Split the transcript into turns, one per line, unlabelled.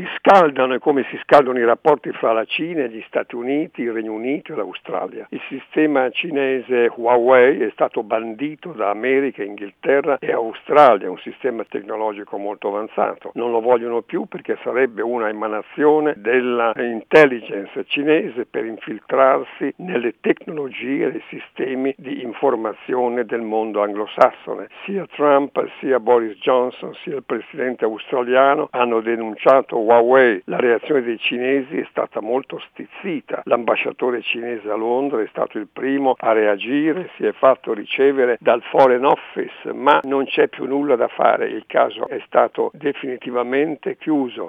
si scaldano e come si scaldano i rapporti fra la Cina gli Stati Uniti, il Regno Unito e l'Australia. Il sistema cinese Huawei è stato bandito da America, Inghilterra e Australia, un sistema tecnologico molto avanzato. Non lo vogliono più perché sarebbe una emanazione dell'intelligence cinese per infiltrarsi nelle tecnologie e nei sistemi di informazione del mondo anglosassone. Sia Trump sia Boris Johnson sia il presidente australiano hanno denunciato Huawei. La reazione dei cinesi è stata molto stizzita. L'ambasciatore cinese a Londra è stato il primo a reagire, si è fatto ricevere dal Foreign Office, ma non c'è più nulla da fare. Il caso è stato definitivamente chiuso.